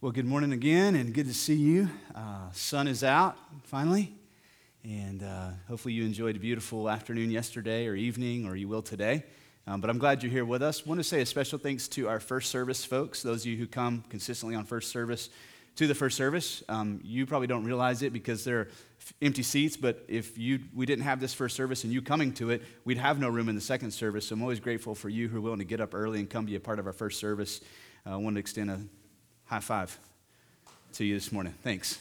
Well, good morning again, and good to see you. Uh, sun is out finally, and uh, hopefully you enjoyed a beautiful afternoon yesterday or evening, or you will today. Um, but I'm glad you're here with us. want to say a special thanks to our first service folks, those of you who come consistently on first service to the first service. Um, you probably don't realize it because there are empty seats, but if you, we didn't have this first service and you coming to it, we'd have no room in the second service. So I'm always grateful for you who are willing to get up early and come be a part of our first service. Uh, I want to extend a high five to you this morning. Thanks.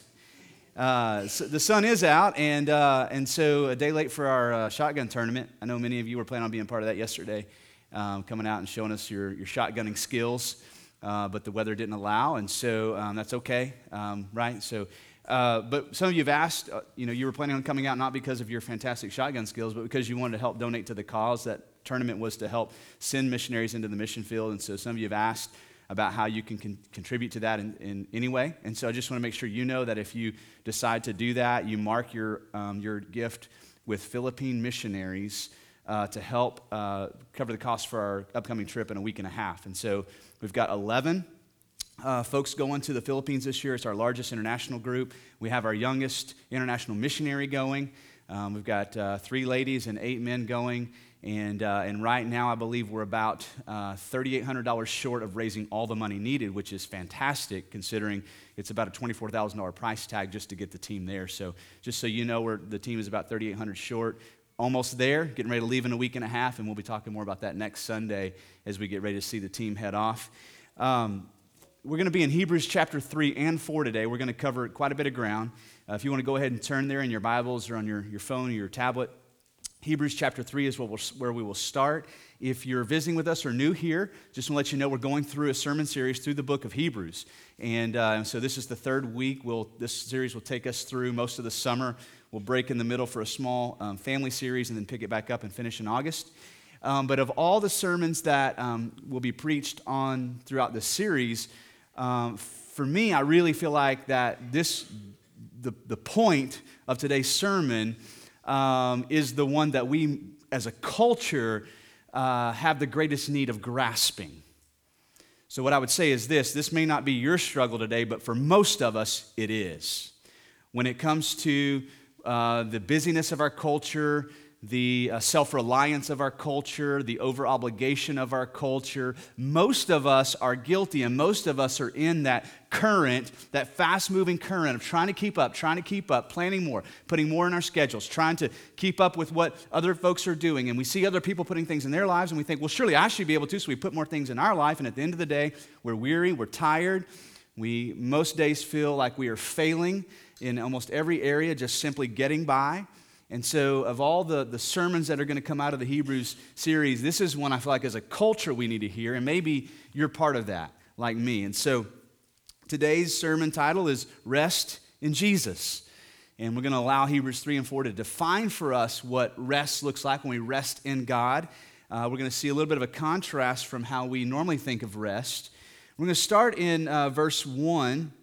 Uh, so the sun is out, and, uh, and so a day late for our uh, shotgun tournament. I know many of you were planning on being part of that yesterday, um, coming out and showing us your, your shotgunning skills, uh, but the weather didn't allow, and so um, that's okay, um, right? So, uh, but some of you have asked, uh, you know, you were planning on coming out not because of your fantastic shotgun skills, but because you wanted to help donate to the cause. That tournament was to help send missionaries into the mission field, and so some of you have asked about how you can con- contribute to that in, in any way. And so I just want to make sure you know that if you decide to do that, you mark your, um, your gift with Philippine missionaries uh, to help uh, cover the cost for our upcoming trip in a week and a half. And so we've got 11 uh, folks going to the Philippines this year. It's our largest international group. We have our youngest international missionary going. Um, we've got uh, three ladies and eight men going. And, uh, and right now, I believe we're about uh, $3,800 short of raising all the money needed, which is fantastic considering it's about a $24,000 price tag just to get the team there. So, just so you know, we're, the team is about 3,800 short. Almost there, getting ready to leave in a week and a half, and we'll be talking more about that next Sunday as we get ready to see the team head off. Um, we're going to be in Hebrews chapter 3 and 4 today. We're going to cover quite a bit of ground. Uh, if you want to go ahead and turn there in your Bibles or on your, your phone or your tablet, Hebrews chapter 3 is where we will start. If you're visiting with us or new here, just want to let you know we're going through a sermon series through the book of Hebrews. And uh, so this is the third week. We'll, this series will take us through most of the summer. We'll break in the middle for a small um, family series and then pick it back up and finish in August. Um, but of all the sermons that um, will be preached on throughout this series, um, for me, I really feel like that this, the, the point of today's sermon um, is the one that we, as a culture, uh, have the greatest need of grasping. So, what I would say is this this may not be your struggle today, but for most of us, it is. When it comes to uh, the busyness of our culture, the uh, self reliance of our culture, the over obligation of our culture. Most of us are guilty, and most of us are in that current, that fast moving current of trying to keep up, trying to keep up, planning more, putting more in our schedules, trying to keep up with what other folks are doing. And we see other people putting things in their lives, and we think, well, surely I should be able to. So we put more things in our life, and at the end of the day, we're weary, we're tired. We most days feel like we are failing in almost every area, just simply getting by. And so, of all the, the sermons that are going to come out of the Hebrews series, this is one I feel like as a culture we need to hear, and maybe you're part of that, like me. And so, today's sermon title is Rest in Jesus. And we're going to allow Hebrews 3 and 4 to define for us what rest looks like when we rest in God. Uh, we're going to see a little bit of a contrast from how we normally think of rest. We're going to start in uh, verse 1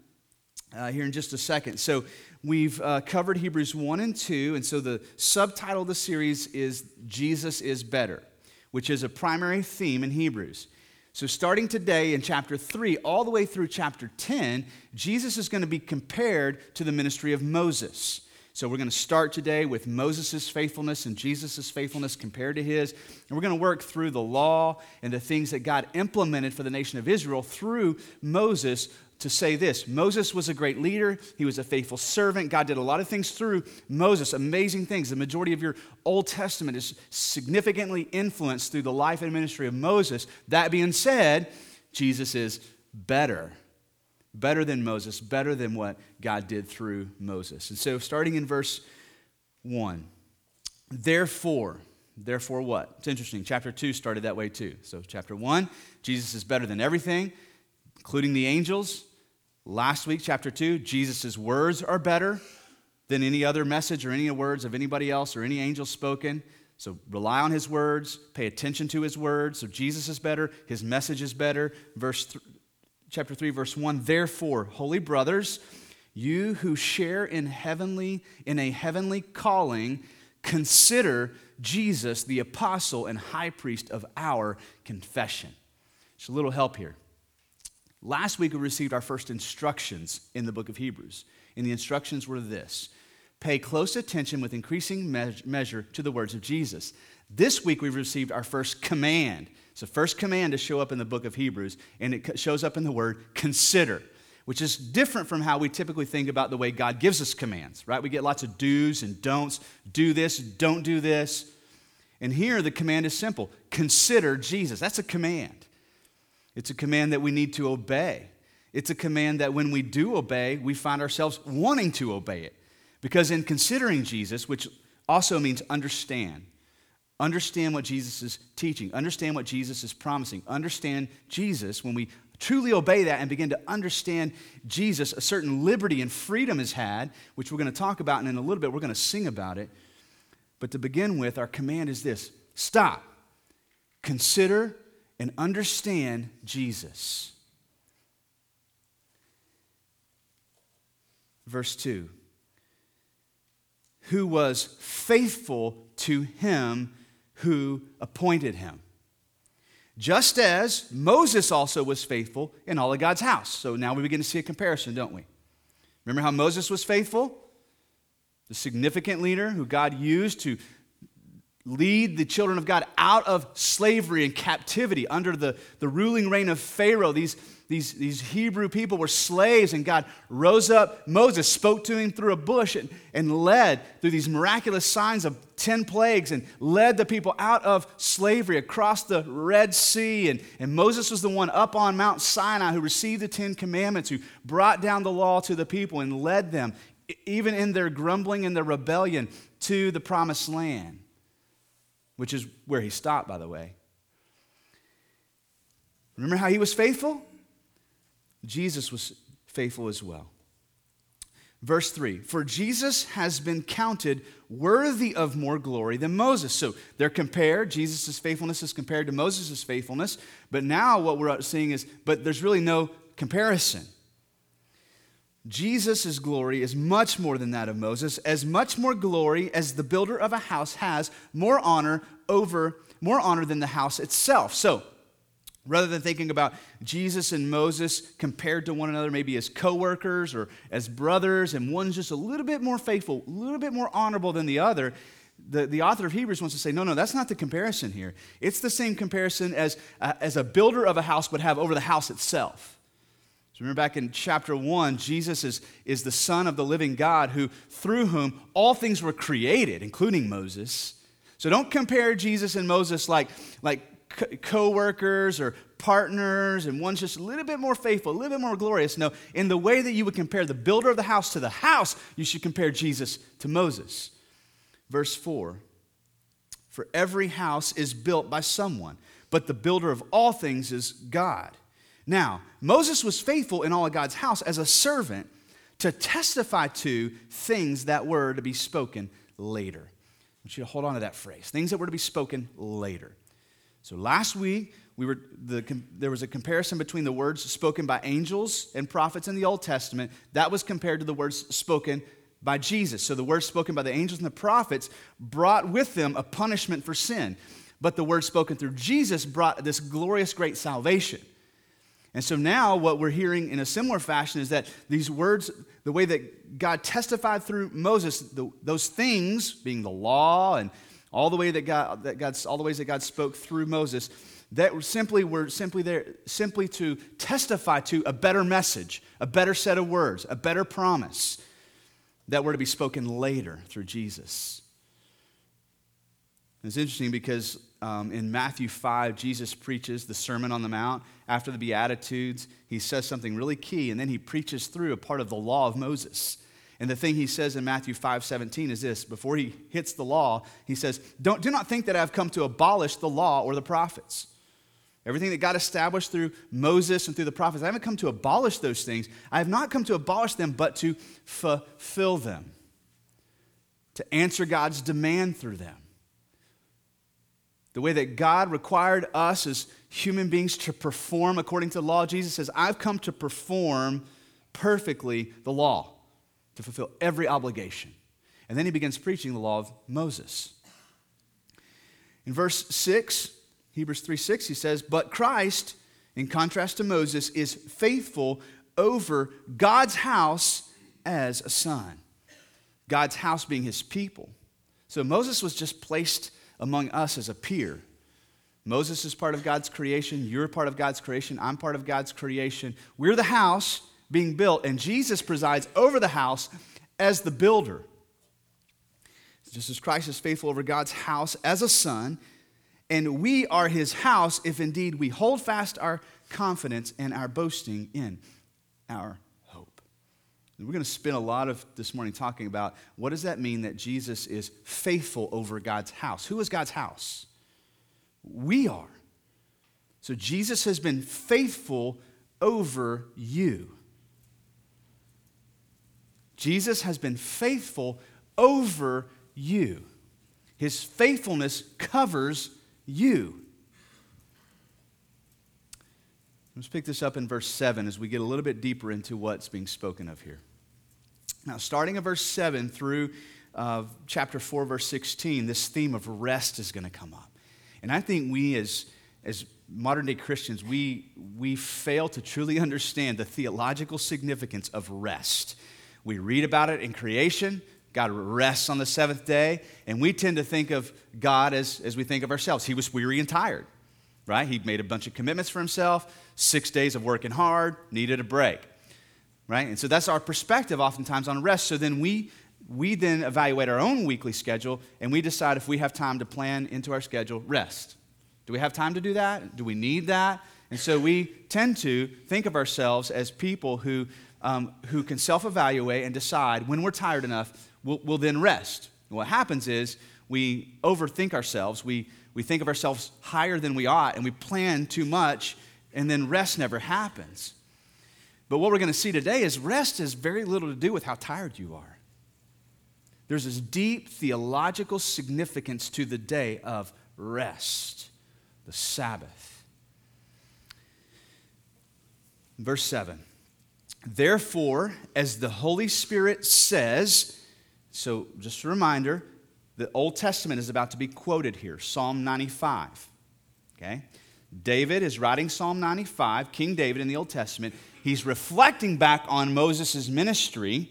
uh, here in just a second. So, We've uh, covered Hebrews 1 and 2, and so the subtitle of the series is Jesus is Better, which is a primary theme in Hebrews. So, starting today in chapter 3, all the way through chapter 10, Jesus is going to be compared to the ministry of Moses. So, we're going to start today with Moses' faithfulness and Jesus' faithfulness compared to his. And we're going to work through the law and the things that God implemented for the nation of Israel through Moses to say this Moses was a great leader, he was a faithful servant. God did a lot of things through Moses, amazing things. The majority of your Old Testament is significantly influenced through the life and ministry of Moses. That being said, Jesus is better. Better than Moses, better than what God did through Moses. And so, starting in verse 1, therefore, therefore what? It's interesting. Chapter 2 started that way too. So, chapter 1, Jesus is better than everything, including the angels, Last week, chapter 2, Jesus' words are better than any other message or any words of anybody else or any angel spoken. So rely on his words, pay attention to his words. So Jesus is better, his message is better. Verse th- chapter 3 verse 1, therefore, holy brothers, you who share in heavenly in a heavenly calling, consider Jesus the apostle and high priest of our confession. Just a little help here. Last week, we received our first instructions in the book of Hebrews. And the instructions were this pay close attention with increasing me- measure to the words of Jesus. This week, we've received our first command. It's the first command to show up in the book of Hebrews, and it shows up in the word consider, which is different from how we typically think about the way God gives us commands, right? We get lots of do's and don'ts. Do this, don't do this. And here, the command is simple consider Jesus. That's a command. It's a command that we need to obey. It's a command that when we do obey, we find ourselves wanting to obey it. Because in considering Jesus, which also means understand, understand what Jesus is teaching, understand what Jesus is promising, understand Jesus, when we truly obey that and begin to understand Jesus, a certain liberty and freedom is had, which we're going to talk about, and in a little bit we're going to sing about it. But to begin with, our command is this stop, consider, and understand Jesus. Verse 2 Who was faithful to him who appointed him. Just as Moses also was faithful in all of God's house. So now we begin to see a comparison, don't we? Remember how Moses was faithful? The significant leader who God used to lead the children of God out of slavery and captivity under the, the ruling reign of Pharaoh. These, these, these Hebrew people were slaves, and God rose up Moses, spoke to him through a bush, and, and led through these miraculous signs of 10 plagues, and led the people out of slavery across the Red Sea. And, and Moses was the one up on Mount Sinai who received the Ten Commandments, who brought down the law to the people and led them, even in their grumbling and their rebellion, to the promised land which is where he stopped, by the way. Remember how he was faithful? Jesus was faithful as well. Verse 3 For Jesus has been counted worthy of more glory than Moses. So they're compared. Jesus' faithfulness is compared to Moses' faithfulness. But now what we're seeing is, but there's really no comparison. Jesus' glory is much more than that of Moses, as much more glory as the builder of a house has, more honor over, more honor than the house itself. So, rather than thinking about Jesus and Moses compared to one another, maybe as co-workers or as brothers, and one's just a little bit more faithful, a little bit more honorable than the other, the, the author of Hebrews wants to say, no, no, that's not the comparison here. It's the same comparison as, uh, as a builder of a house would have over the house itself. Remember back in chapter 1, Jesus is, is the Son of the living God who, through whom all things were created, including Moses. So don't compare Jesus and Moses like, like co workers or partners, and one's just a little bit more faithful, a little bit more glorious. No, in the way that you would compare the builder of the house to the house, you should compare Jesus to Moses. Verse 4 For every house is built by someone, but the builder of all things is God. Now, Moses was faithful in all of God's house as a servant to testify to things that were to be spoken later. I want you to hold on to that phrase things that were to be spoken later. So last week, we were, the, there was a comparison between the words spoken by angels and prophets in the Old Testament. That was compared to the words spoken by Jesus. So the words spoken by the angels and the prophets brought with them a punishment for sin. But the words spoken through Jesus brought this glorious, great salvation. And so now, what we're hearing in a similar fashion is that these words, the way that God testified through Moses, the, those things, being the law and all the way that God, that God's, all the ways that God spoke through Moses, that simply were simply there, simply to testify to a better message, a better set of words, a better promise that were to be spoken later through Jesus. It's interesting because um, in Matthew 5, Jesus preaches the Sermon on the Mount. After the Beatitudes, he says something really key, and then he preaches through a part of the law of Moses. And the thing he says in Matthew 5 17 is this before he hits the law, he says, Don't, Do not think that I've come to abolish the law or the prophets. Everything that God established through Moses and through the prophets, I haven't come to abolish those things. I have not come to abolish them, but to fulfill them, to answer God's demand through them. The way that God required us as human beings to perform according to the law, Jesus says, I've come to perform perfectly the law, to fulfill every obligation. And then he begins preaching the law of Moses. In verse 6, Hebrews 3 6, he says, But Christ in contrast to Moses, is faithful over God's house as a son. God's house being his people. So Moses was just placed among us as a peer. Moses is part of God's creation. You're part of God's creation. I'm part of God's creation. We're the house being built, and Jesus presides over the house as the builder. Just as Christ is faithful over God's house as a son, and we are his house if indeed we hold fast our confidence and our boasting in our we're going to spend a lot of this morning talking about what does that mean that Jesus is faithful over God's house? Who is God's house? We are. So Jesus has been faithful over you. Jesus has been faithful over you. His faithfulness covers you. Let's pick this up in verse 7 as we get a little bit deeper into what's being spoken of here. Now, starting in verse 7 through uh, chapter 4, verse 16, this theme of rest is going to come up. And I think we, as, as modern day Christians, we, we fail to truly understand the theological significance of rest. We read about it in creation, God rests on the seventh day, and we tend to think of God as, as we think of ourselves. He was weary and tired, right? He'd made a bunch of commitments for himself, six days of working hard, needed a break, right? And so that's our perspective oftentimes on rest. So then we, we then evaluate our own weekly schedule, and we decide if we have time to plan into our schedule rest. Do we have time to do that? Do we need that? And so we tend to think of ourselves as people who, um, who can self evaluate and decide when we're tired enough we'll, we'll then rest. And what happens is we overthink ourselves. We, we think of ourselves higher than we ought, and we plan too much, and then rest never happens. But what we're going to see today is rest has very little to do with how tired you are. There's this deep theological significance to the day of rest, the Sabbath. Verse 7 Therefore, as the Holy Spirit says, so, just a reminder the Old Testament is about to be quoted here Psalm 95. Okay? David is writing Psalm 95, King David in the Old Testament. He's reflecting back on Moses' ministry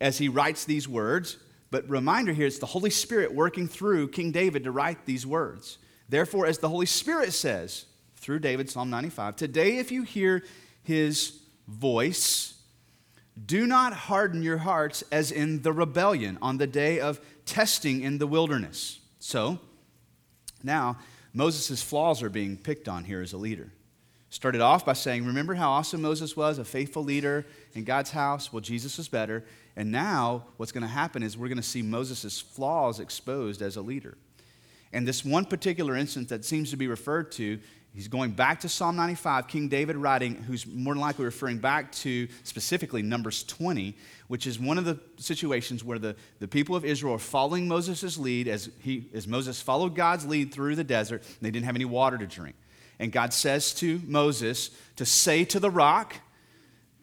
as he writes these words. But reminder here, it's the Holy Spirit working through King David to write these words. Therefore, as the Holy Spirit says through David, Psalm 95, today if you hear his voice, do not harden your hearts as in the rebellion on the day of testing in the wilderness. So, now Moses' flaws are being picked on here as a leader. Started off by saying, Remember how awesome Moses was, a faithful leader in God's house? Well, Jesus was better. And now what's going to happen is we're going to see Moses' flaws exposed as a leader. And this one particular instance that seems to be referred to He's going back to Psalm 95, King David writing, who's more than likely referring back to specifically Numbers 20, which is one of the situations where the, the people of Israel are following Moses' lead as, he, as Moses followed God's lead through the desert, and they didn't have any water to drink. And God says to Moses to say to the rock,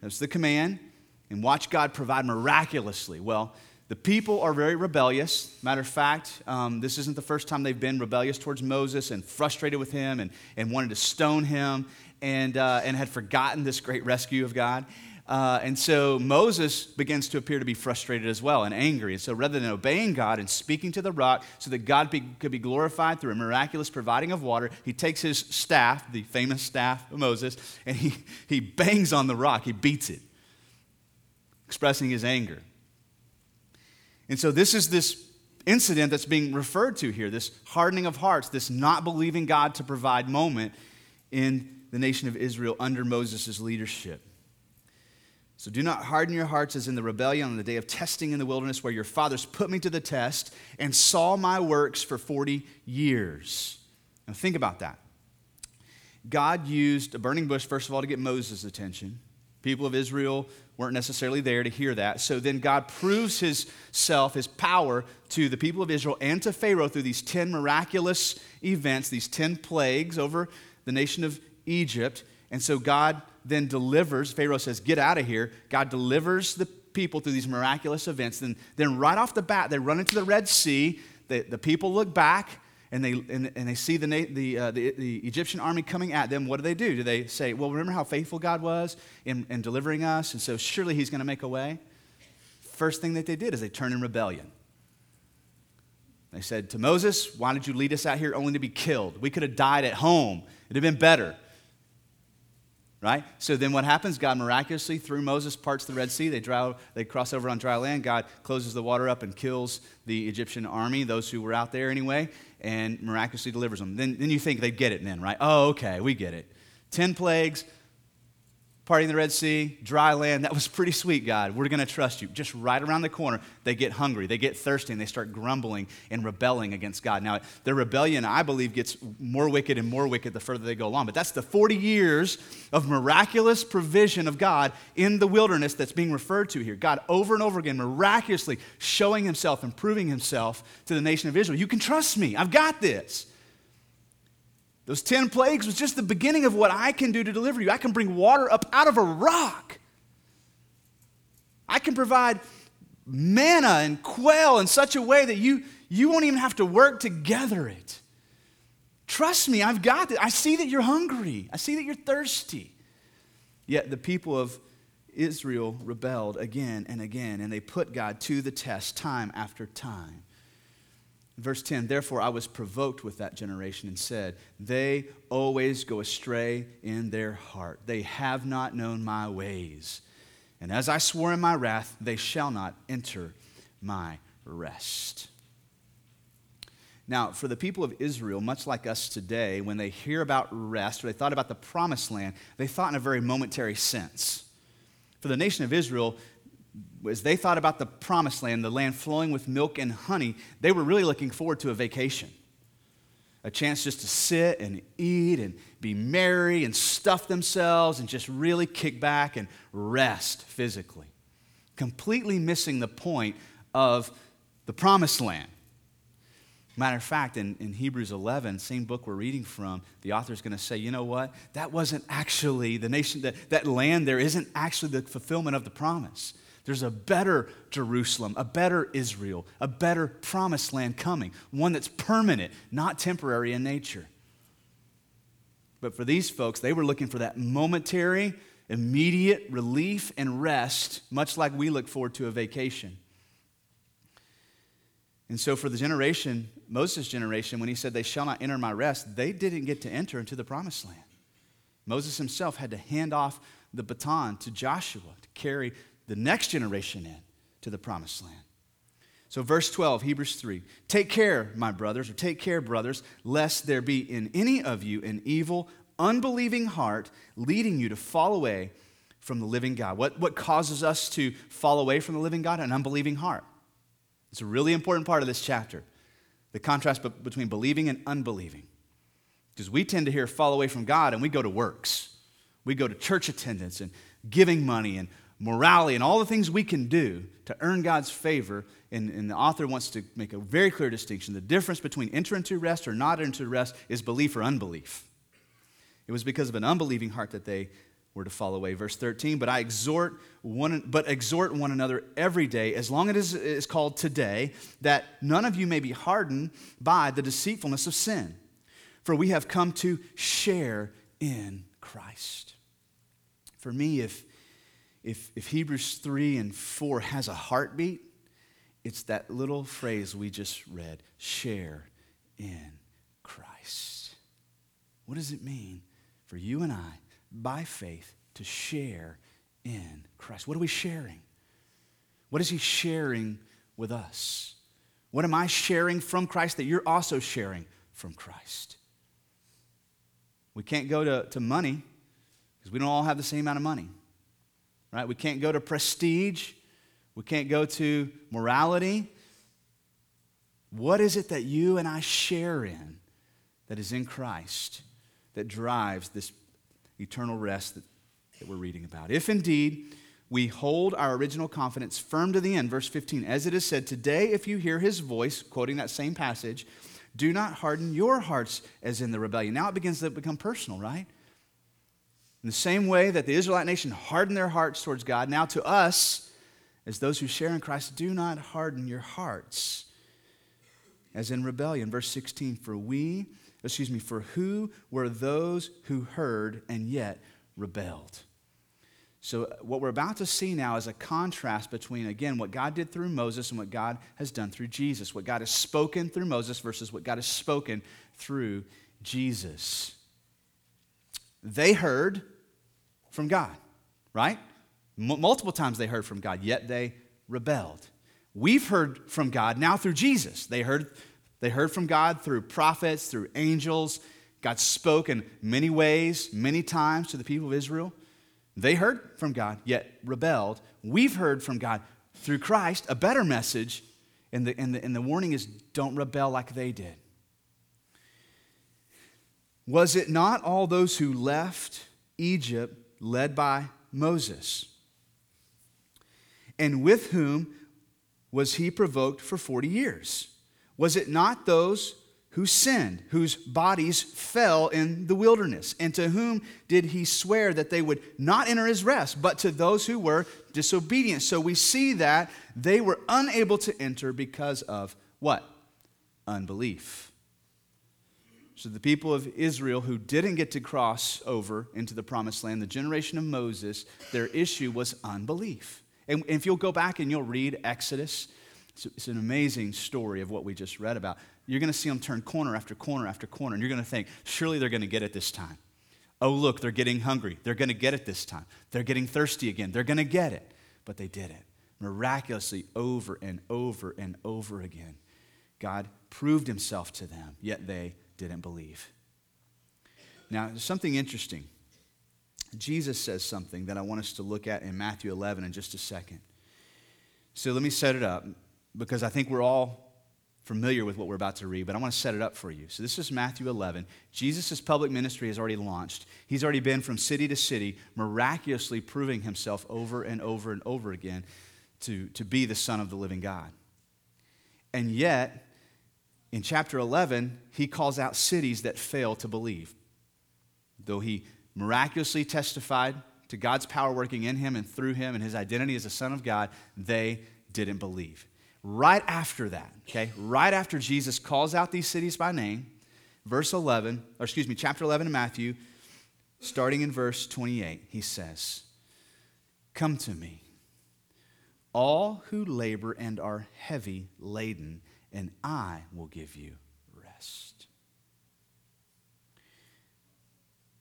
that's the command, and watch God provide miraculously. Well, the people are very rebellious. Matter of fact, um, this isn't the first time they've been rebellious towards Moses and frustrated with him and, and wanted to stone him and, uh, and had forgotten this great rescue of God. Uh, and so Moses begins to appear to be frustrated as well and angry. And so rather than obeying God and speaking to the rock so that God be, could be glorified through a miraculous providing of water, he takes his staff, the famous staff of Moses, and he, he bangs on the rock. He beats it, expressing his anger. And so this is this incident that's being referred to here this hardening of hearts, this not believing God to provide moment in the nation of Israel under Moses' leadership. So do not harden your hearts as in the rebellion on the day of testing in the wilderness, where your fathers put me to the test and saw my works for 40 years. Now think about that. God used a burning bush, first of all, to get Moses' attention. People of Israel weren't necessarily there to hear that. So then God proves his self, his power to the people of Israel and to Pharaoh through these 10 miraculous events, these 10 plagues over the nation of Egypt. And so God then delivers, Pharaoh says, Get out of here. God delivers the people through these miraculous events. Then, then right off the bat, they run into the Red Sea. The, the people look back and they, and, and they see the, the, uh, the, the, Egyptian army coming at them, what do they do? Do they say, Well, remember how faithful God was in, in delivering us, and so surely He's going to make a way? First thing that they did is they turned in rebellion. They said to Moses, Why did you lead us out here only to be killed? We could have died at home, it'd have been better. Right? So then what happens? God miraculously, through Moses, parts the Red Sea. They, dry, they cross over on dry land. God closes the water up and kills the Egyptian army, those who were out there anyway and miraculously delivers them. Then, then you think they get it then, right? Oh, okay, we get it. Ten plagues, parting the Red Sea, dry land. That was pretty sweet, God. We're going to trust you. Just right around the corner, they get hungry, they get thirsty, and they start grumbling and rebelling against God. Now, their rebellion, I believe, gets more wicked and more wicked the further they go along. But that's the 40 years of miraculous provision of God in the wilderness that's being referred to here. God, over and over again, miraculously showing himself and proving himself to the nation of Israel. You can trust me. I've got this. Those 10 plagues was just the beginning of what I can do to deliver you. I can bring water up out of a rock. I can provide manna and quail in such a way that you, you won't even have to work to gather it. Trust me, I've got it. I see that you're hungry, I see that you're thirsty. Yet the people of Israel rebelled again and again, and they put God to the test time after time. Verse 10 Therefore I was provoked with that generation and said, They always go astray in their heart. They have not known my ways. And as I swore in my wrath, they shall not enter my rest. Now, for the people of Israel, much like us today, when they hear about rest or they thought about the promised land, they thought in a very momentary sense. For the nation of Israel, as they thought about the promised land, the land flowing with milk and honey, they were really looking forward to a vacation. A chance just to sit and eat and be merry and stuff themselves and just really kick back and rest physically. Completely missing the point of the promised land. Matter of fact, in, in Hebrews 11, same book we're reading from, the author is going to say, you know what? That wasn't actually the nation, that, that land there isn't actually the fulfillment of the promise. There's a better Jerusalem, a better Israel, a better promised land coming, one that's permanent, not temporary in nature. But for these folks, they were looking for that momentary, immediate relief and rest, much like we look forward to a vacation. And so, for the generation, Moses' generation, when he said, They shall not enter my rest, they didn't get to enter into the promised land. Moses himself had to hand off the baton to Joshua to carry the next generation in to the promised land. So, verse 12, Hebrews 3 Take care, my brothers, or take care, brothers, lest there be in any of you an evil, unbelieving heart leading you to fall away from the living God. What, what causes us to fall away from the living God? An unbelieving heart. It's a really important part of this chapter the contrast between believing and unbelieving. Because we tend to hear fall away from God and we go to works. We go to church attendance and giving money and morality and all the things we can do to earn God's favor. And, and, the author wants to make a very clear distinction. The difference between enter into rest or not entering into rest is belief or unbelief. It was because of an unbelieving heart that they were to fall away. Verse 13, but I exhort one, but exhort one another every day, as long as it is called today, that none of you may be hardened by the deceitfulness of sin. For we have come to share in Christ. For me, if if, if Hebrews 3 and 4 has a heartbeat, it's that little phrase we just read share in Christ. What does it mean for you and I, by faith, to share in Christ? What are we sharing? What is He sharing with us? What am I sharing from Christ that you're also sharing from Christ? We can't go to, to money because we don't all have the same amount of money right? We can't go to prestige. We can't go to morality. What is it that you and I share in that is in Christ that drives this eternal rest that, that we're reading about? If indeed we hold our original confidence firm to the end, verse 15, as it is said, Today, if you hear his voice, quoting that same passage, do not harden your hearts as in the rebellion. Now it begins to become personal, right? In the same way that the Israelite nation hardened their hearts towards God, now to us, as those who share in Christ, do not harden your hearts. as in rebellion. Verse 16, for we, excuse me, for who were those who heard and yet rebelled? So, what we're about to see now is a contrast between, again, what God did through Moses and what God has done through Jesus. What God has spoken through Moses versus what God has spoken through Jesus. They heard from God, right? M- multiple times they heard from God, yet they rebelled. We've heard from God now through Jesus. They heard, they heard from God through prophets, through angels. God spoke in many ways, many times to the people of Israel. They heard from God, yet rebelled. We've heard from God through Christ, a better message, and the, and the, and the warning is don't rebel like they did. Was it not all those who left Egypt led by Moses? And with whom was he provoked for 40 years? Was it not those who sinned, whose bodies fell in the wilderness? And to whom did he swear that they would not enter his rest, but to those who were disobedient? So we see that they were unable to enter because of what? Unbelief. So the people of Israel who didn't get to cross over into the promised land, the generation of Moses, their issue was unbelief. And if you'll go back and you'll read Exodus, it's an amazing story of what we just read about. You're going to see them turn corner after corner after corner, and you're going to think, surely they're going to get it this time. Oh, look, they're getting hungry. They're going to get it this time. They're getting thirsty again. They're going to get it. But they did it miraculously over and over and over again. God proved himself to them, yet they didn't believe. Now, something interesting. Jesus says something that I want us to look at in Matthew 11 in just a second. So let me set it up because I think we're all familiar with what we're about to read, but I want to set it up for you. So this is Matthew 11. Jesus' public ministry has already launched. He's already been from city to city, miraculously proving himself over and over and over again to, to be the Son of the living God. And yet, in chapter 11, he calls out cities that fail to believe. Though he miraculously testified to God's power working in him and through him and his identity as a son of God, they didn't believe. Right after that, okay, right after Jesus calls out these cities by name, verse 11, or excuse me, chapter 11 of Matthew, starting in verse 28, he says, Come to me, all who labor and are heavy laden, and I will give you rest.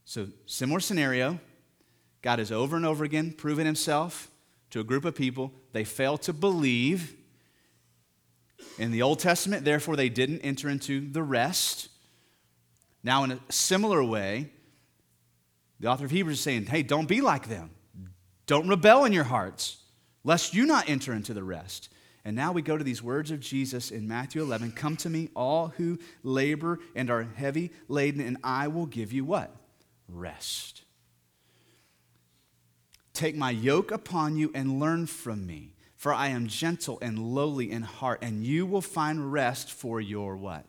So, similar scenario. God has over and over again proven himself to a group of people. They fail to believe. In the Old Testament, therefore, they didn't enter into the rest. Now, in a similar way, the author of Hebrews is saying, hey, don't be like them. Don't rebel in your hearts, lest you not enter into the rest. And now we go to these words of Jesus in Matthew 11 Come to me, all who labor and are heavy laden, and I will give you what? rest. Take my yoke upon you and learn from me, for I am gentle and lowly in heart, and you will find rest for your what?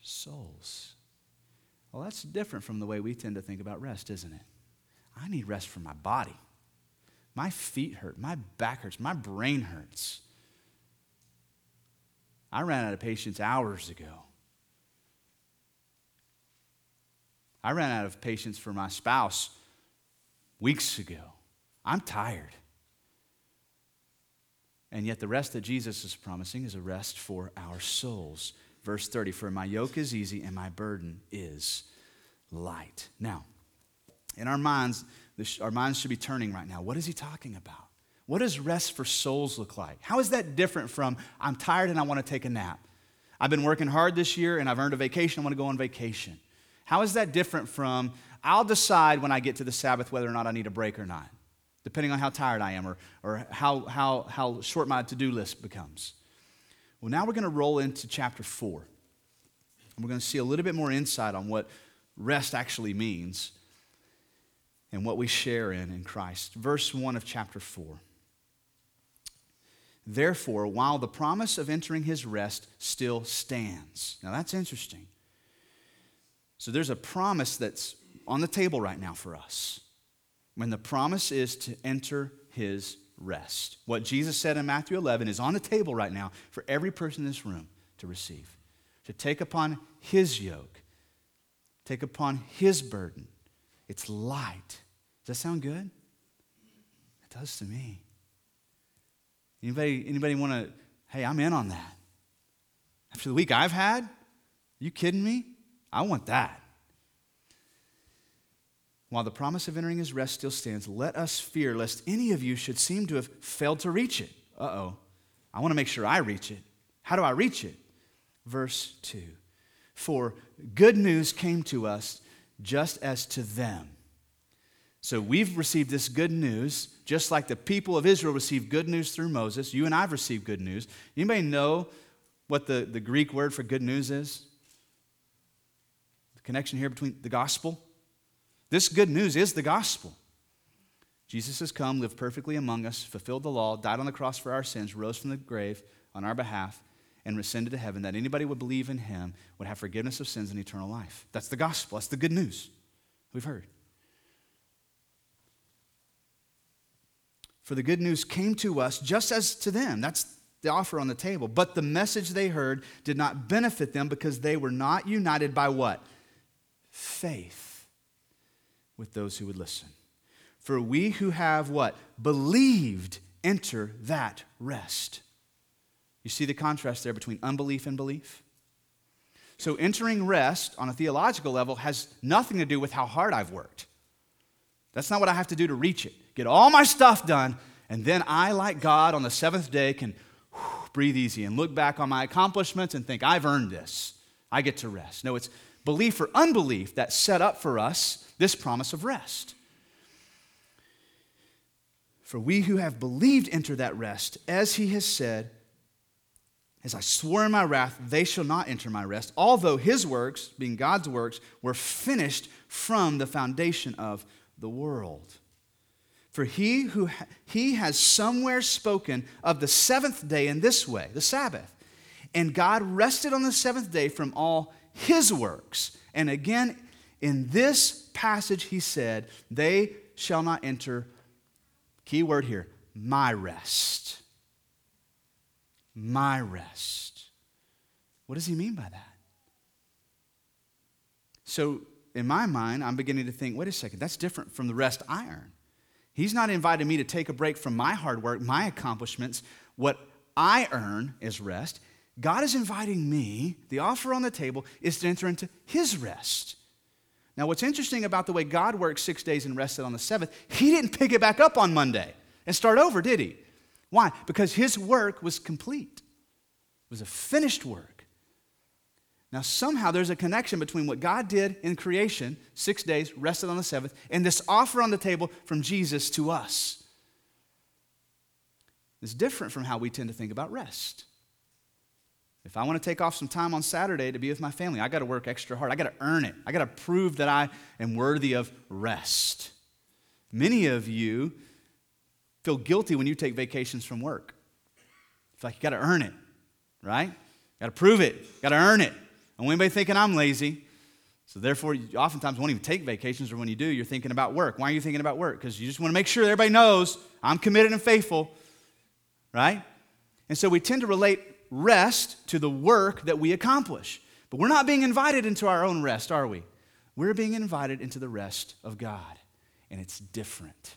Souls. Well, that's different from the way we tend to think about rest, isn't it? I need rest for my body. My feet hurt, my back hurts, my brain hurts. I ran out of patience hours ago. I ran out of patience for my spouse weeks ago. I'm tired. And yet, the rest that Jesus is promising is a rest for our souls. Verse 30 For my yoke is easy and my burden is light. Now, in our minds, our minds should be turning right now. What is he talking about? What does rest for souls look like? How is that different from I'm tired and I want to take a nap? I've been working hard this year and I've earned a vacation. I want to go on vacation. How is that different from, I'll decide when I get to the Sabbath whether or not I need a break or not, depending on how tired I am or, or how, how, how short my to do list becomes? Well, now we're going to roll into chapter 4. And we're going to see a little bit more insight on what rest actually means and what we share in in Christ. Verse 1 of chapter 4. Therefore, while the promise of entering his rest still stands. Now that's interesting. So there's a promise that's on the table right now for us. When the promise is to enter his rest. What Jesus said in Matthew 11 is on the table right now for every person in this room to receive, to take upon his yoke, take upon his burden. It's light. Does that sound good? It does to me. Anybody, anybody want to, hey, I'm in on that. After the week I've had, you kidding me? I want that. While the promise of entering his rest still stands, let us fear lest any of you should seem to have failed to reach it. Uh oh. I want to make sure I reach it. How do I reach it? Verse 2 For good news came to us just as to them. So we've received this good news, just like the people of Israel received good news through Moses. You and I've received good news. Anybody know what the, the Greek word for good news is? The connection here between the gospel? This good news is the gospel. Jesus has come, lived perfectly among us, fulfilled the law, died on the cross for our sins, rose from the grave on our behalf, and ascended to heaven, that anybody would believe in him would have forgiveness of sins and eternal life. That's the gospel. That's the good news we've heard. For the good news came to us just as to them. That's the offer on the table. But the message they heard did not benefit them because they were not united by what? Faith with those who would listen. For we who have what? Believed enter that rest. You see the contrast there between unbelief and belief? So, entering rest on a theological level has nothing to do with how hard I've worked. That's not what I have to do to reach it. Get all my stuff done, and then I, like God, on the seventh day can whew, breathe easy and look back on my accomplishments and think, I've earned this. I get to rest. No, it's belief or unbelief that set up for us this promise of rest. For we who have believed enter that rest, as he has said, as I swore in my wrath, they shall not enter my rest, although his works, being God's works, were finished from the foundation of the world. For he who ha- he has somewhere spoken of the seventh day in this way, the Sabbath. And God rested on the seventh day from all his works. And again, in this passage, he said, They shall not enter Key word here my rest. My rest. What does he mean by that? So, in my mind, I'm beginning to think wait a second, that's different from the rest I earn. He's not inviting me to take a break from my hard work, my accomplishments. What I earn is rest. God is inviting me, the offer on the table is to enter into his rest. Now, what's interesting about the way God works six days and rested on the seventh, He didn't pick it back up on Monday and start over, did He? Why? Because His work was complete, it was a finished work. Now, somehow there's a connection between what God did in creation, six days, rested on the seventh, and this offer on the table from Jesus to us. It's different from how we tend to think about rest. If I want to take off some time on Saturday to be with my family, I got to work extra hard. I got to earn it. I got to prove that I am worthy of rest. Many of you feel guilty when you take vacations from work. It's like you got to earn it, right? Got to prove it. Got to earn it. And when anybody thinking I'm lazy. So therefore, you oftentimes won't even take vacations, or when you do, you're thinking about work. Why are you thinking about work? Because you just want to make sure everybody knows I'm committed and faithful, right? And so we tend to relate rest to the work that we accomplish. But we're not being invited into our own rest, are we? We're being invited into the rest of God, and it's different.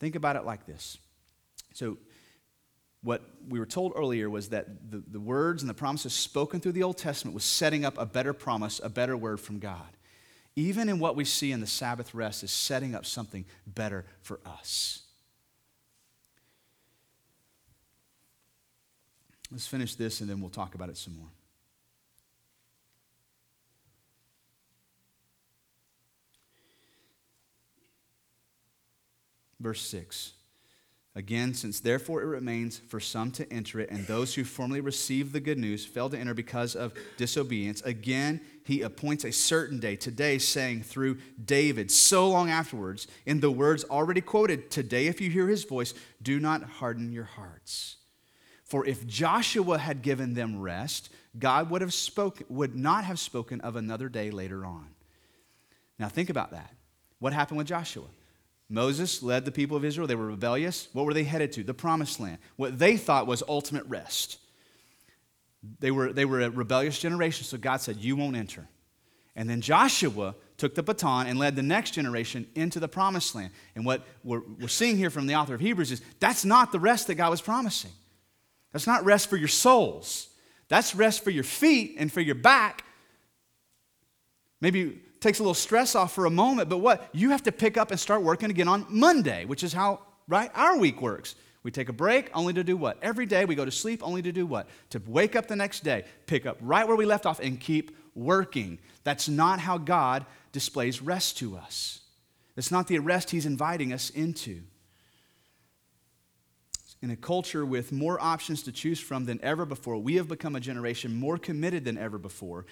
Think about it like this. So, what we were told earlier was that the, the words and the promises spoken through the Old Testament was setting up a better promise, a better word from God. Even in what we see in the Sabbath rest is setting up something better for us. Let's finish this and then we'll talk about it some more. Verse 6. Again, since therefore it remains for some to enter it, and those who formerly received the good news failed to enter because of disobedience, again he appoints a certain day, today, saying through David, so long afterwards, in the words already quoted, Today, if you hear his voice, do not harden your hearts. For if Joshua had given them rest, God would, have spoken, would not have spoken of another day later on. Now, think about that. What happened with Joshua? Moses led the people of Israel. They were rebellious. What were they headed to? The promised land. What they thought was ultimate rest. They were, they were a rebellious generation, so God said, You won't enter. And then Joshua took the baton and led the next generation into the promised land. And what we're, we're seeing here from the author of Hebrews is that's not the rest that God was promising. That's not rest for your souls. That's rest for your feet and for your back. Maybe takes a little stress off for a moment, but what? You have to pick up and start working again on Monday, which is how, right, our week works. We take a break only to do what? Every day we go to sleep only to do what? To wake up the next day, pick up right where we left off, and keep working. That's not how God displays rest to us. It's not the rest He's inviting us into. In a culture with more options to choose from than ever before, we have become a generation more committed than ever before.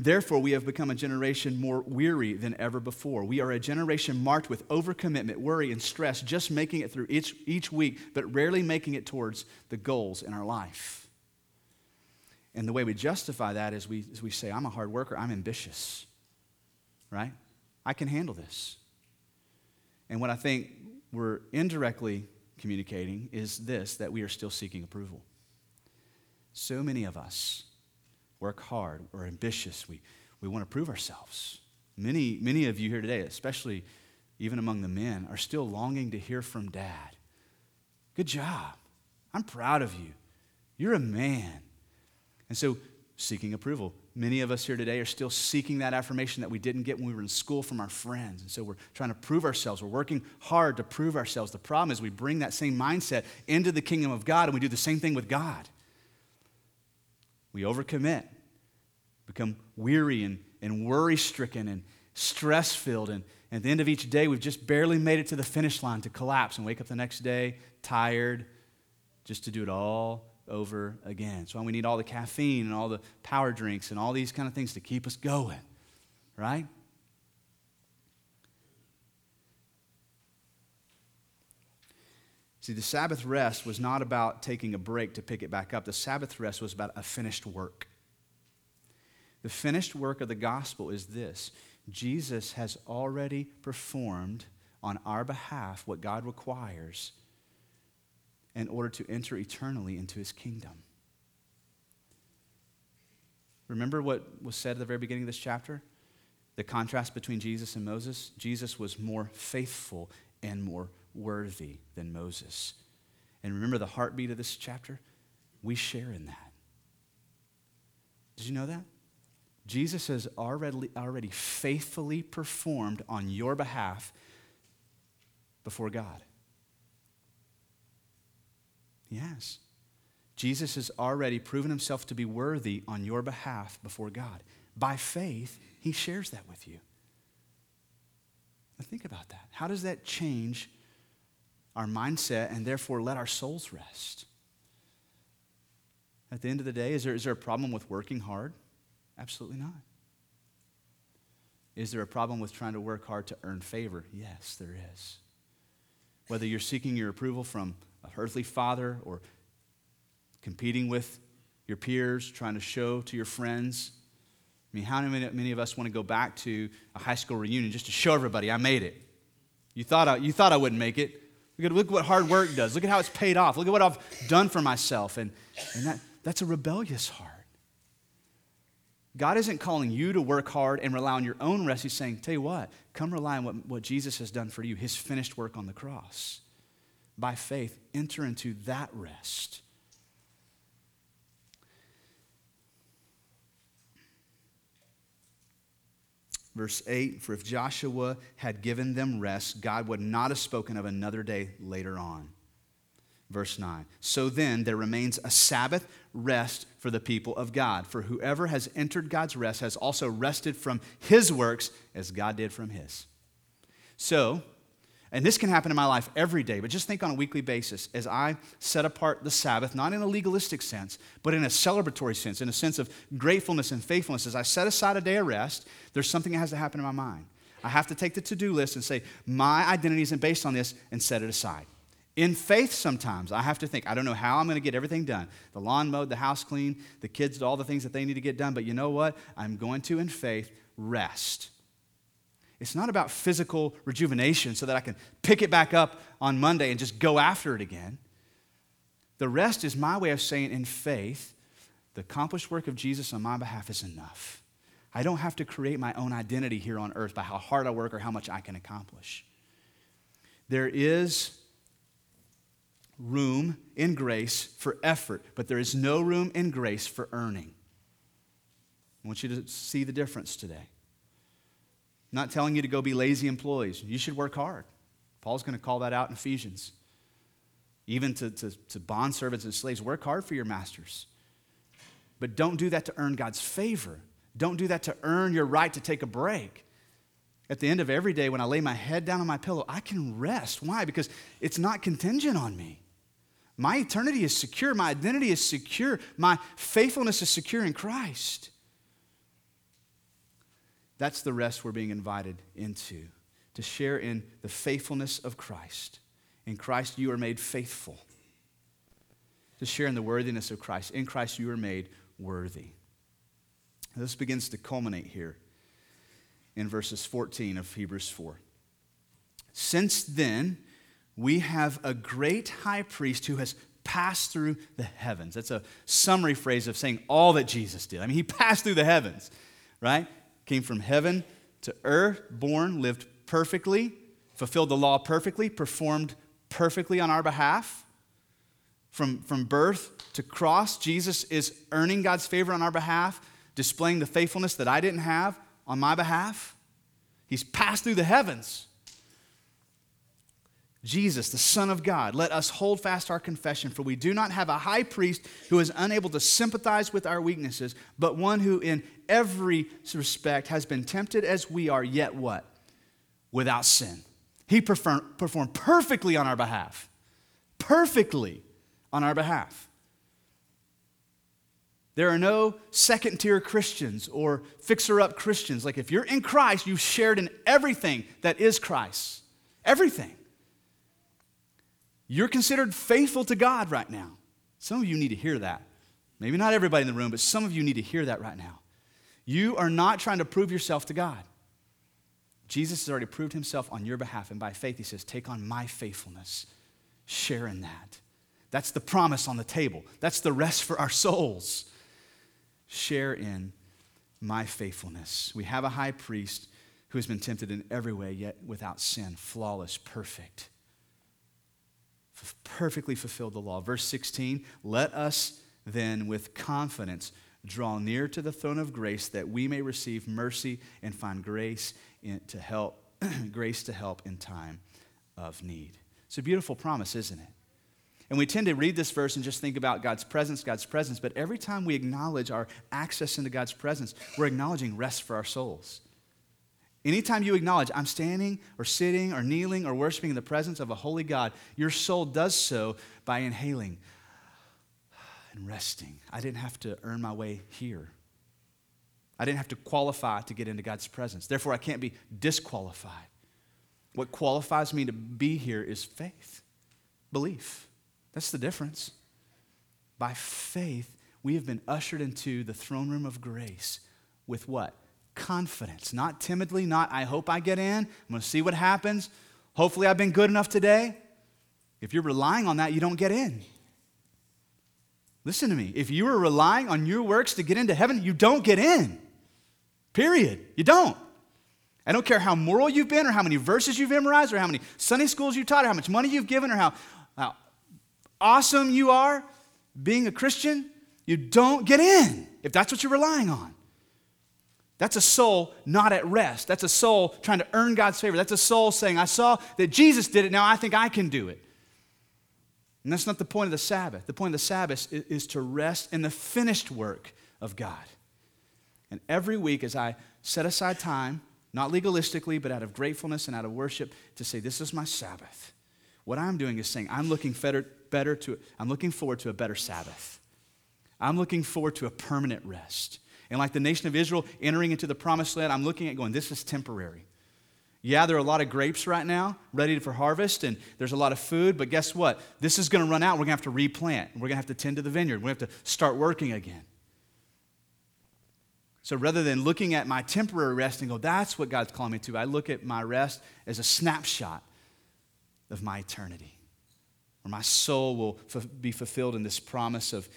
Therefore, we have become a generation more weary than ever before. We are a generation marked with overcommitment, worry, and stress, just making it through each, each week, but rarely making it towards the goals in our life. And the way we justify that is we, is we say, I'm a hard worker, I'm ambitious, right? I can handle this. And what I think we're indirectly communicating is this that we are still seeking approval. So many of us work hard, we're ambitious, we, we want to prove ourselves. Many, many of you here today, especially even among the men, are still longing to hear from dad. Good job. I'm proud of you. You're a man. And so, seeking approval. Many of us here today are still seeking that affirmation that we didn't get when we were in school from our friends. And so we're trying to prove ourselves. We're working hard to prove ourselves. The problem is we bring that same mindset into the kingdom of God and we do the same thing with God. We overcommit, become weary and, and worry stricken and stress filled. And, at the end of each day, we've just barely made it to the finish line to collapse and wake up the next day tired just to do it all over again. So we need all the caffeine and all the power drinks and all these kind of things to keep us going, right? See, the Sabbath rest was not about taking a break to pick it back up. The Sabbath rest was about a finished work. The finished work of the gospel is this Jesus has already performed on our behalf what God requires in order to enter eternally into his kingdom. Remember what was said at the very beginning of this chapter? The contrast between Jesus and Moses? Jesus was more faithful and more worthy than Moses. And remember the heartbeat of this chapter? We share in that. Did you know that? Jesus has already, already faithfully performed on your behalf before God. Yes. Jesus has already proven himself to be worthy on your behalf before God. By faith, he shares that with you. Now think about that. How does that change our mindset and therefore let our souls rest. At the end of the day, is there, is there a problem with working hard? Absolutely not. Is there a problem with trying to work hard to earn favor? Yes, there is. Whether you're seeking your approval from a earthly father or competing with your peers, trying to show to your friends. I mean, how many, many of us want to go back to a high school reunion just to show everybody I made it? You thought I, you thought I wouldn't make it. Look at, look what hard work does. Look at how it's paid off. Look at what I've done for myself. And, and that, that's a rebellious heart. God isn't calling you to work hard and rely on your own rest. He's saying, tell you what, come rely on what, what Jesus has done for you, his finished work on the cross. By faith, enter into that rest. Verse 8 For if Joshua had given them rest, God would not have spoken of another day later on. Verse 9 So then there remains a Sabbath rest for the people of God. For whoever has entered God's rest has also rested from his works as God did from his. So, and this can happen in my life every day, but just think on a weekly basis as I set apart the Sabbath, not in a legalistic sense, but in a celebratory sense, in a sense of gratefulness and faithfulness. As I set aside a day of rest, there's something that has to happen in my mind. I have to take the to do list and say, my identity isn't based on this, and set it aside. In faith, sometimes I have to think, I don't know how I'm going to get everything done. The lawn mowed, the house clean, the kids, all the things that they need to get done. But you know what? I'm going to, in faith, rest. It's not about physical rejuvenation so that I can pick it back up on Monday and just go after it again. The rest is my way of saying in faith, the accomplished work of Jesus on my behalf is enough. I don't have to create my own identity here on earth by how hard I work or how much I can accomplish. There is room in grace for effort, but there is no room in grace for earning. I want you to see the difference today. I'm not telling you to go be lazy employees. You should work hard. Paul's going to call that out in Ephesians. Even to, to, to bond servants and slaves, work hard for your masters. But don't do that to earn God's favor. Don't do that to earn your right to take a break. At the end of every day, when I lay my head down on my pillow, I can rest. Why? Because it's not contingent on me. My eternity is secure. My identity is secure. My faithfulness is secure in Christ. That's the rest we're being invited into to share in the faithfulness of Christ. In Christ, you are made faithful. To share in the worthiness of Christ. In Christ, you are made worthy. This begins to culminate here in verses 14 of Hebrews 4. Since then, we have a great high priest who has passed through the heavens. That's a summary phrase of saying all that Jesus did. I mean, he passed through the heavens, right? Came from heaven to earth, born, lived perfectly, fulfilled the law perfectly, performed perfectly on our behalf. From, from birth to cross, Jesus is earning God's favor on our behalf, displaying the faithfulness that I didn't have on my behalf. He's passed through the heavens. Jesus, the Son of God, let us hold fast our confession, for we do not have a high priest who is unable to sympathize with our weaknesses, but one who in every respect has been tempted as we are, yet what? Without sin. He performed perfectly on our behalf. Perfectly on our behalf. There are no second tier Christians or fixer up Christians. Like if you're in Christ, you've shared in everything that is Christ. Everything. You're considered faithful to God right now. Some of you need to hear that. Maybe not everybody in the room, but some of you need to hear that right now. You are not trying to prove yourself to God. Jesus has already proved himself on your behalf, and by faith, he says, Take on my faithfulness, share in that. That's the promise on the table. That's the rest for our souls. Share in my faithfulness. We have a high priest who has been tempted in every way, yet without sin, flawless, perfect. Perfectly fulfilled the law. Verse 16, let us then with confidence draw near to the throne of grace that we may receive mercy and find grace in, to help grace to help in time of need. It's a beautiful promise, isn't it? And we tend to read this verse and just think about God's presence, God's presence, but every time we acknowledge our access into God's presence, we're acknowledging rest for our souls. Anytime you acknowledge, I'm standing or sitting or kneeling or worshiping in the presence of a holy God, your soul does so by inhaling and resting. I didn't have to earn my way here. I didn't have to qualify to get into God's presence. Therefore, I can't be disqualified. What qualifies me to be here is faith, belief. That's the difference. By faith, we have been ushered into the throne room of grace with what? Confidence. Not timidly, not, I hope I get in. I'm going to see what happens. Hopefully, I've been good enough today. If you're relying on that, you don't get in. Listen to me. If you are relying on your works to get into heaven, you don't get in. Period. You don't. I don't care how moral you've been, or how many verses you've memorized, or how many Sunday schools you taught, or how much money you've given, or how, how awesome you are being a Christian. You don't get in if that's what you're relying on. That's a soul not at rest. That's a soul trying to earn God's favor. That's a soul saying, I saw that Jesus did it, now I think I can do it. And that's not the point of the Sabbath. The point of the Sabbath is, is to rest in the finished work of God. And every week, as I set aside time, not legalistically, but out of gratefulness and out of worship, to say, This is my Sabbath, what I'm doing is saying, I'm looking better, better to, I'm looking forward to a better Sabbath. I'm looking forward to a permanent rest. And like the nation of Israel entering into the promised land, I'm looking at going, This is temporary. Yeah, there are a lot of grapes right now ready for harvest, and there's a lot of food, but guess what? This is going to run out. We're going to have to replant. We're going to have to tend to the vineyard. We're going to have to start working again. So rather than looking at my temporary rest and go, that's what God's calling me to, I look at my rest as a snapshot of my eternity, where my soul will f- be fulfilled in this promise of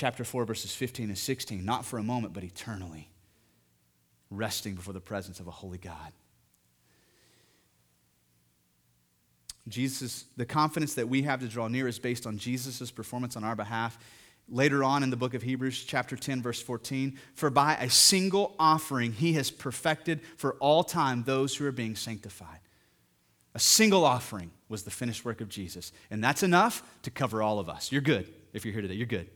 chapter 4, verses 15 and 16, not for a moment, but eternally, resting before the presence of a holy God. Jesus, the confidence that we have to draw near is based on Jesus' performance on our behalf. Later on in the book of Hebrews, chapter 10, verse 14, for by a single offering he has perfected for all time those who are being sanctified. A single offering was the finished work of Jesus. And that's enough to cover all of us. You're good if you're here today. You're good.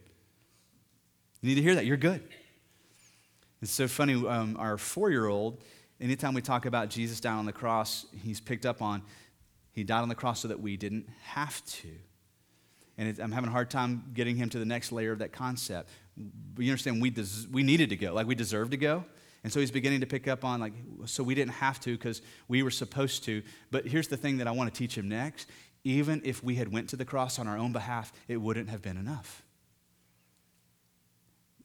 You need to hear that. You're good. It's so funny. Um, our four year old, anytime we talk about Jesus down on the cross, he's picked up on he died on the cross so that we didn't have to. And it, I'm having a hard time getting him to the next layer of that concept. You understand, we, des- we needed to go, like we deserved to go. And so he's beginning to pick up on, like, so we didn't have to because we were supposed to. But here's the thing that I want to teach him next. Even if we had went to the cross on our own behalf, it wouldn't have been enough.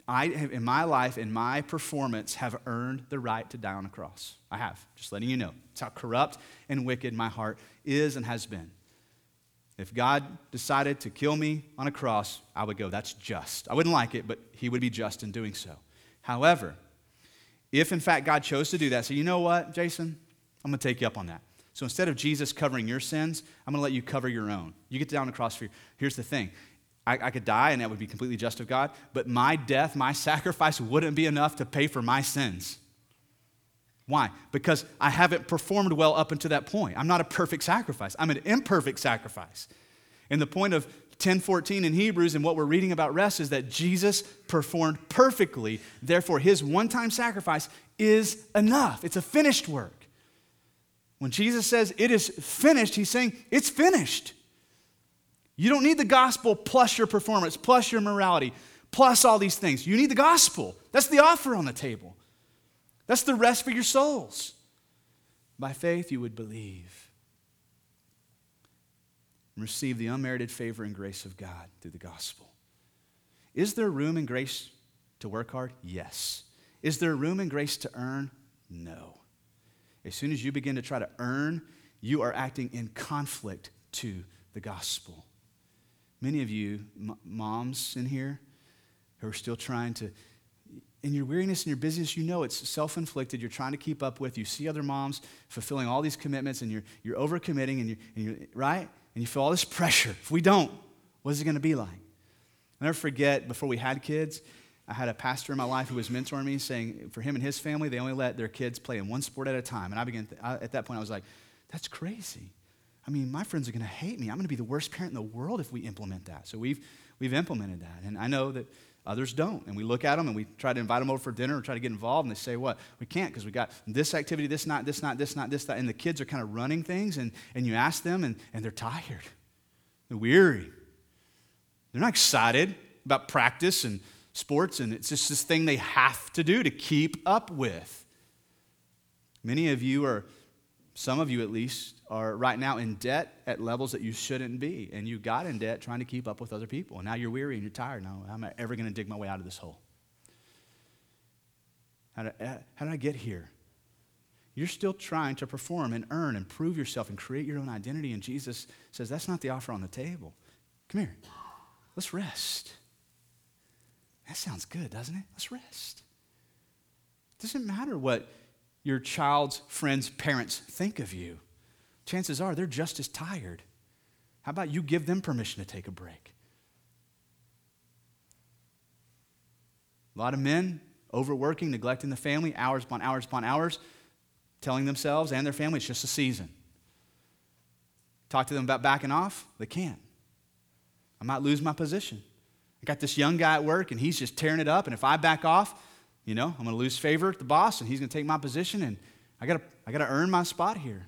I in my life, in my performance, have earned the right to die on a cross. I have, just letting you know. It's how corrupt and wicked my heart is and has been. If God decided to kill me on a cross, I would go, that's just. I wouldn't like it, but He would be just in doing so. However, if in fact God chose to do that, so you know what, Jason? I'm going to take you up on that. So instead of Jesus covering your sins, I'm going to let you cover your own. You get down on the cross for you. Here's the thing I, I, could die and that would be completely just of God, but my death, my sacrifice wouldn't be enough to pay for my sins. Why? Because I haven't performed well up until that point. I'm not a perfect sacrifice, I'm an imperfect sacrifice. And the point of 10:14 in Hebrews and what we're reading about rest is that Jesus performed perfectly. Therefore, his one-time sacrifice is enough. It's a finished work. When Jesus says it is finished, he's saying it's finished. You don't need the gospel plus your performance, plus your morality, plus all these things. You need the gospel. That's the offer on the table. That's the rest for your souls. By faith, you would believe and receive the unmerited favor and grace of God through the gospel. Is there room and grace to work hard? Yes. Is there room and grace to earn? No. As soon as you begin to try to earn, you are acting in conflict to the gospel. Many of you, m- moms in here, who are still trying to, in your weariness and your busyness, you know it's self inflicted. You're trying to keep up with. You see other moms fulfilling all these commitments, and you're, you're overcommitting, and you're, and you're, right? And you feel all this pressure. If we don't, what is it going to be like? I'll never forget, before we had kids, I had a pastor in my life who was mentoring me, saying for him and his family, they only let their kids play in one sport at a time. And I began, th- I, at that point, I was like, that's crazy. I mean, my friends are going to hate me. I'm going to be the worst parent in the world if we implement that. So we've, we've implemented that. And I know that others don't. And we look at them and we try to invite them over for dinner or try to get involved. And they say, what? We can't because we got this activity, this night, this night, this night, this night. And the kids are kind of running things. And, and you ask them and, and they're tired. They're weary. They're not excited about practice and sports. And it's just this thing they have to do to keep up with. Many of you are some of you, at least, are right now in debt at levels that you shouldn't be. And you got in debt trying to keep up with other people. And now you're weary and you're tired. Now, how am I ever going to dig my way out of this hole? How did, eh, how did I get here? You're still trying to perform and earn and prove yourself and create your own identity. And Jesus says, that's not the offer on the table. Come here. Let's rest. That sounds good, doesn't it? Let's rest. It doesn't matter what your child's friends' parents think of you, chances are they're just as tired. How about you give them permission to take a break? A lot of men overworking, neglecting the family, hours upon hours upon hours, telling themselves and their family it's just a season. Talk to them about backing off, they can't. I might lose my position. I got this young guy at work and he's just tearing it up, and if I back off, you know, I'm going to lose favor at the boss and he's going to take my position and I got to I got to earn my spot here.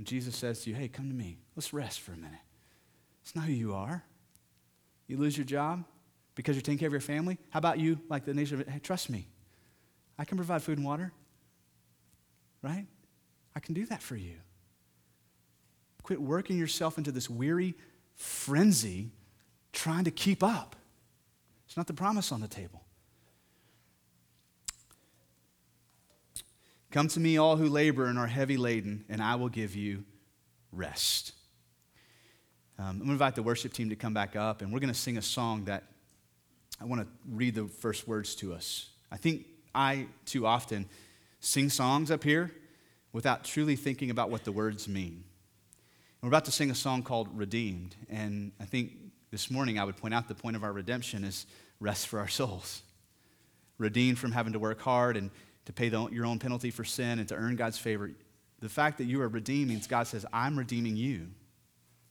And Jesus says to you, "Hey, come to me. Let's rest for a minute." It's not who you are. You lose your job because you're taking care of your family. How about you, like the nation of hey, trust me. I can provide food and water. Right? I can do that for you. Quit working yourself into this weary frenzy trying to keep up. It's not the promise on the table. Come to me, all who labor and are heavy laden, and I will give you rest. Um, I'm going to invite the worship team to come back up, and we're going to sing a song that I want to read the first words to us. I think I, too often, sing songs up here without truly thinking about what the words mean. we're about to sing a song called Redeemed, and I think this morning I would point out the point of our redemption is rest for our souls. Redeemed from having to work hard and to pay the, your own penalty for sin and to earn God's favor. The fact that you are redeemed means God says, I'm redeeming you.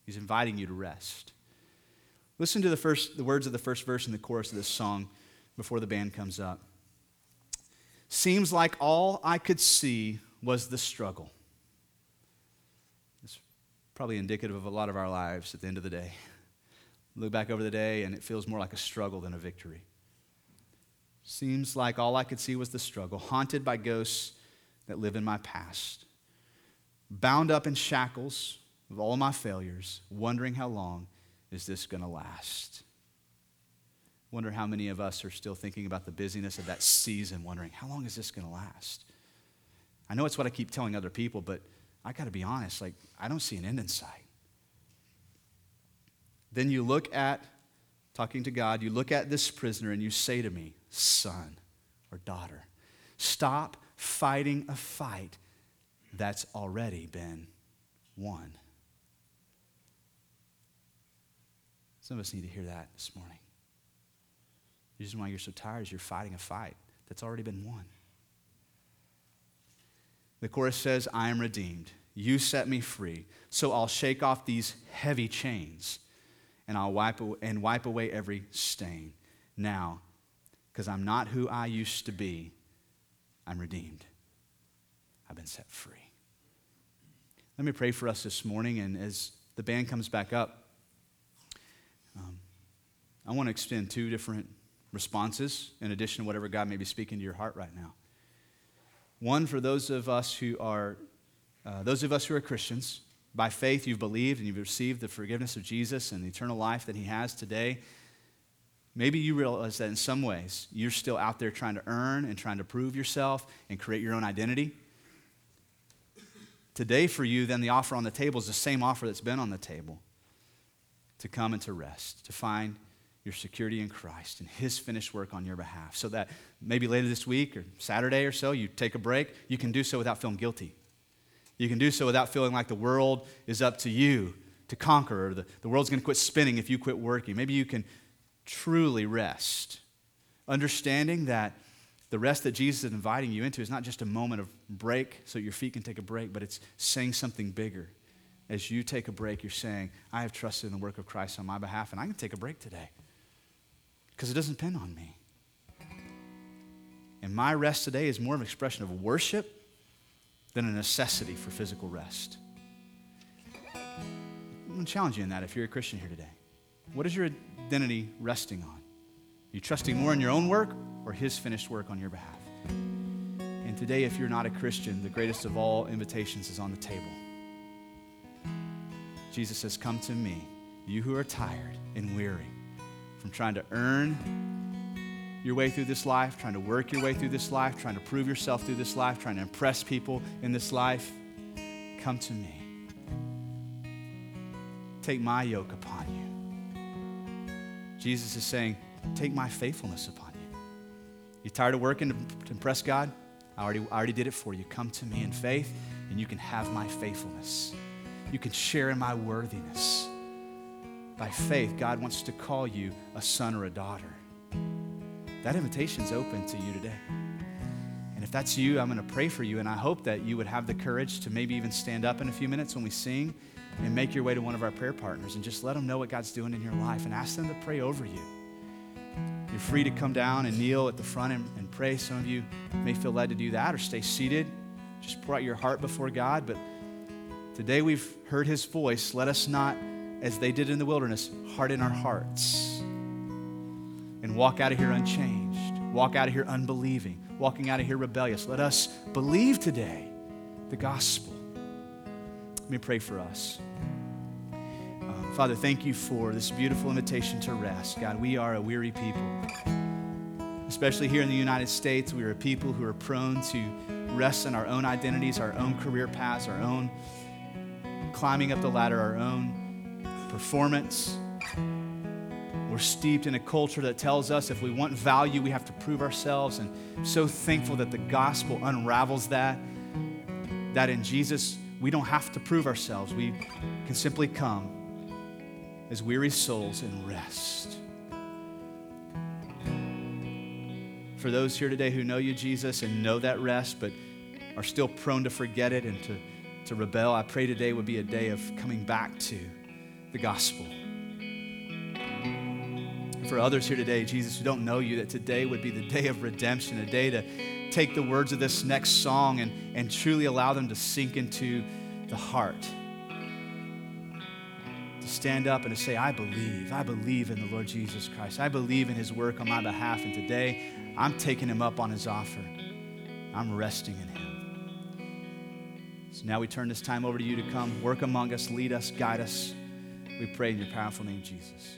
He's inviting you to rest. Listen to the, first, the words of the first verse in the chorus of this song before the band comes up. Seems like all I could see was the struggle. It's probably indicative of a lot of our lives at the end of the day. Look back over the day, and it feels more like a struggle than a victory. Seems like all I could see was the struggle, haunted by ghosts that live in my past, bound up in shackles of all my failures, wondering how long is this going to last. Wonder how many of us are still thinking about the busyness of that season, wondering, how long is this going to last? I know it's what I keep telling other people, but I got to be honest, like, I don't see an end in sight. Then you look at, talking to God, you look at this prisoner and you say to me, son or daughter, stop fighting a fight that's already been won. Some of us need to hear that this morning. The reason why you're so tired is you're fighting a fight that's already been won. The chorus says, I am redeemed. You set me free. So I'll shake off these heavy chains and I'll wipe, and wipe away every stain. Now, because I'm not who I used to be, I'm redeemed. I've been set free. Let me pray for us this morning, and as the band comes back up, um, I want to extend two different responses in addition to whatever God may be speaking to your heart right now. One for those of us who are uh, those of us who are Christians. By faith, you've believed and you've received the forgiveness of Jesus and the eternal life that He has today. Maybe you realize that in some ways you're still out there trying to earn and trying to prove yourself and create your own identity. Today, for you, then the offer on the table is the same offer that's been on the table to come and to rest, to find your security in Christ and His finished work on your behalf. So that maybe later this week or Saturday or so, you take a break, you can do so without feeling guilty. You can do so without feeling like the world is up to you to conquer or the, the world's going to quit spinning if you quit working. Maybe you can truly rest, understanding that the rest that Jesus is inviting you into is not just a moment of break so your feet can take a break, but it's saying something bigger as you take a break, you're saying, I have trusted in the work of Christ on my behalf, and I can take a break today because it doesn't depend on me. And my rest today is more of an expression of worship than a necessity for physical rest. I'm going to challenge you in that if you're a Christian here today. What is your identity resting on? Are you trusting more in your own work or His finished work on your behalf? And today, if you're not a Christian, the greatest of all invitations is on the table. Jesus says, Come to me, you who are tired and weary from trying to earn your way through this life, trying to work your way through this life, trying to prove yourself through this life, trying to impress people in this life. Come to me. Take my yoke upon. Jesus is saying, Take my faithfulness upon you. You tired of working to, impress God? I already, I already did it for you. Come to me in faith, and you can have my faithfulness you can share in my worthiness. By faith, God wants to call you a son or a daughter. That invitation is open to you today. And if that's you, I'm going to pray for you. And I hope that you would have the courage to maybe even stand up in a few minutes when we sing and make your way to one of our prayer partners and just let them know what God's doing in your life and ask them to pray over you. You're free to come down and kneel at the front and, and pray. Some of you may feel led to do that or stay seated. Just pour out your heart before God. But Today we've heard his voice. Let us not, as they did in the wilderness, harden our hearts and walk out of here unchanged, walk out of here unbelieving, walking out of here rebellious. Let us believe today the gospel. Let me pray for us. Father, thank you for this beautiful invitation to rest. God, we are a weary people. Especially here in the United States, we are a people who are prone to rest in our own identities, our own career paths, our own climbing up the ladder, our own performance. We're steeped in a culture that tells us if we want value, we have to prove ourselves. And I'm so thankful that the gospel unravels that, that in Jesus, we don't have to prove ourselves. We can simply come as weary souls and rest. For those here today who know you, Jesus, and know that rest, but are still prone to forget it and to, to rebel, I pray today would be a day of coming back to the gospel. For others here today, Jesus, who don't know you, that today would be the day of redemption, a day to take the words of this next song and, and truly allow them to sink into the heart. Stand up and to say, I believe. I believe in the Lord Jesus Christ. I believe in his work on my behalf. And today, I'm taking him up on his offer. I'm resting in him. So now we turn this time over to you to come work among us, lead us, guide us. We pray in your powerful name, Jesus.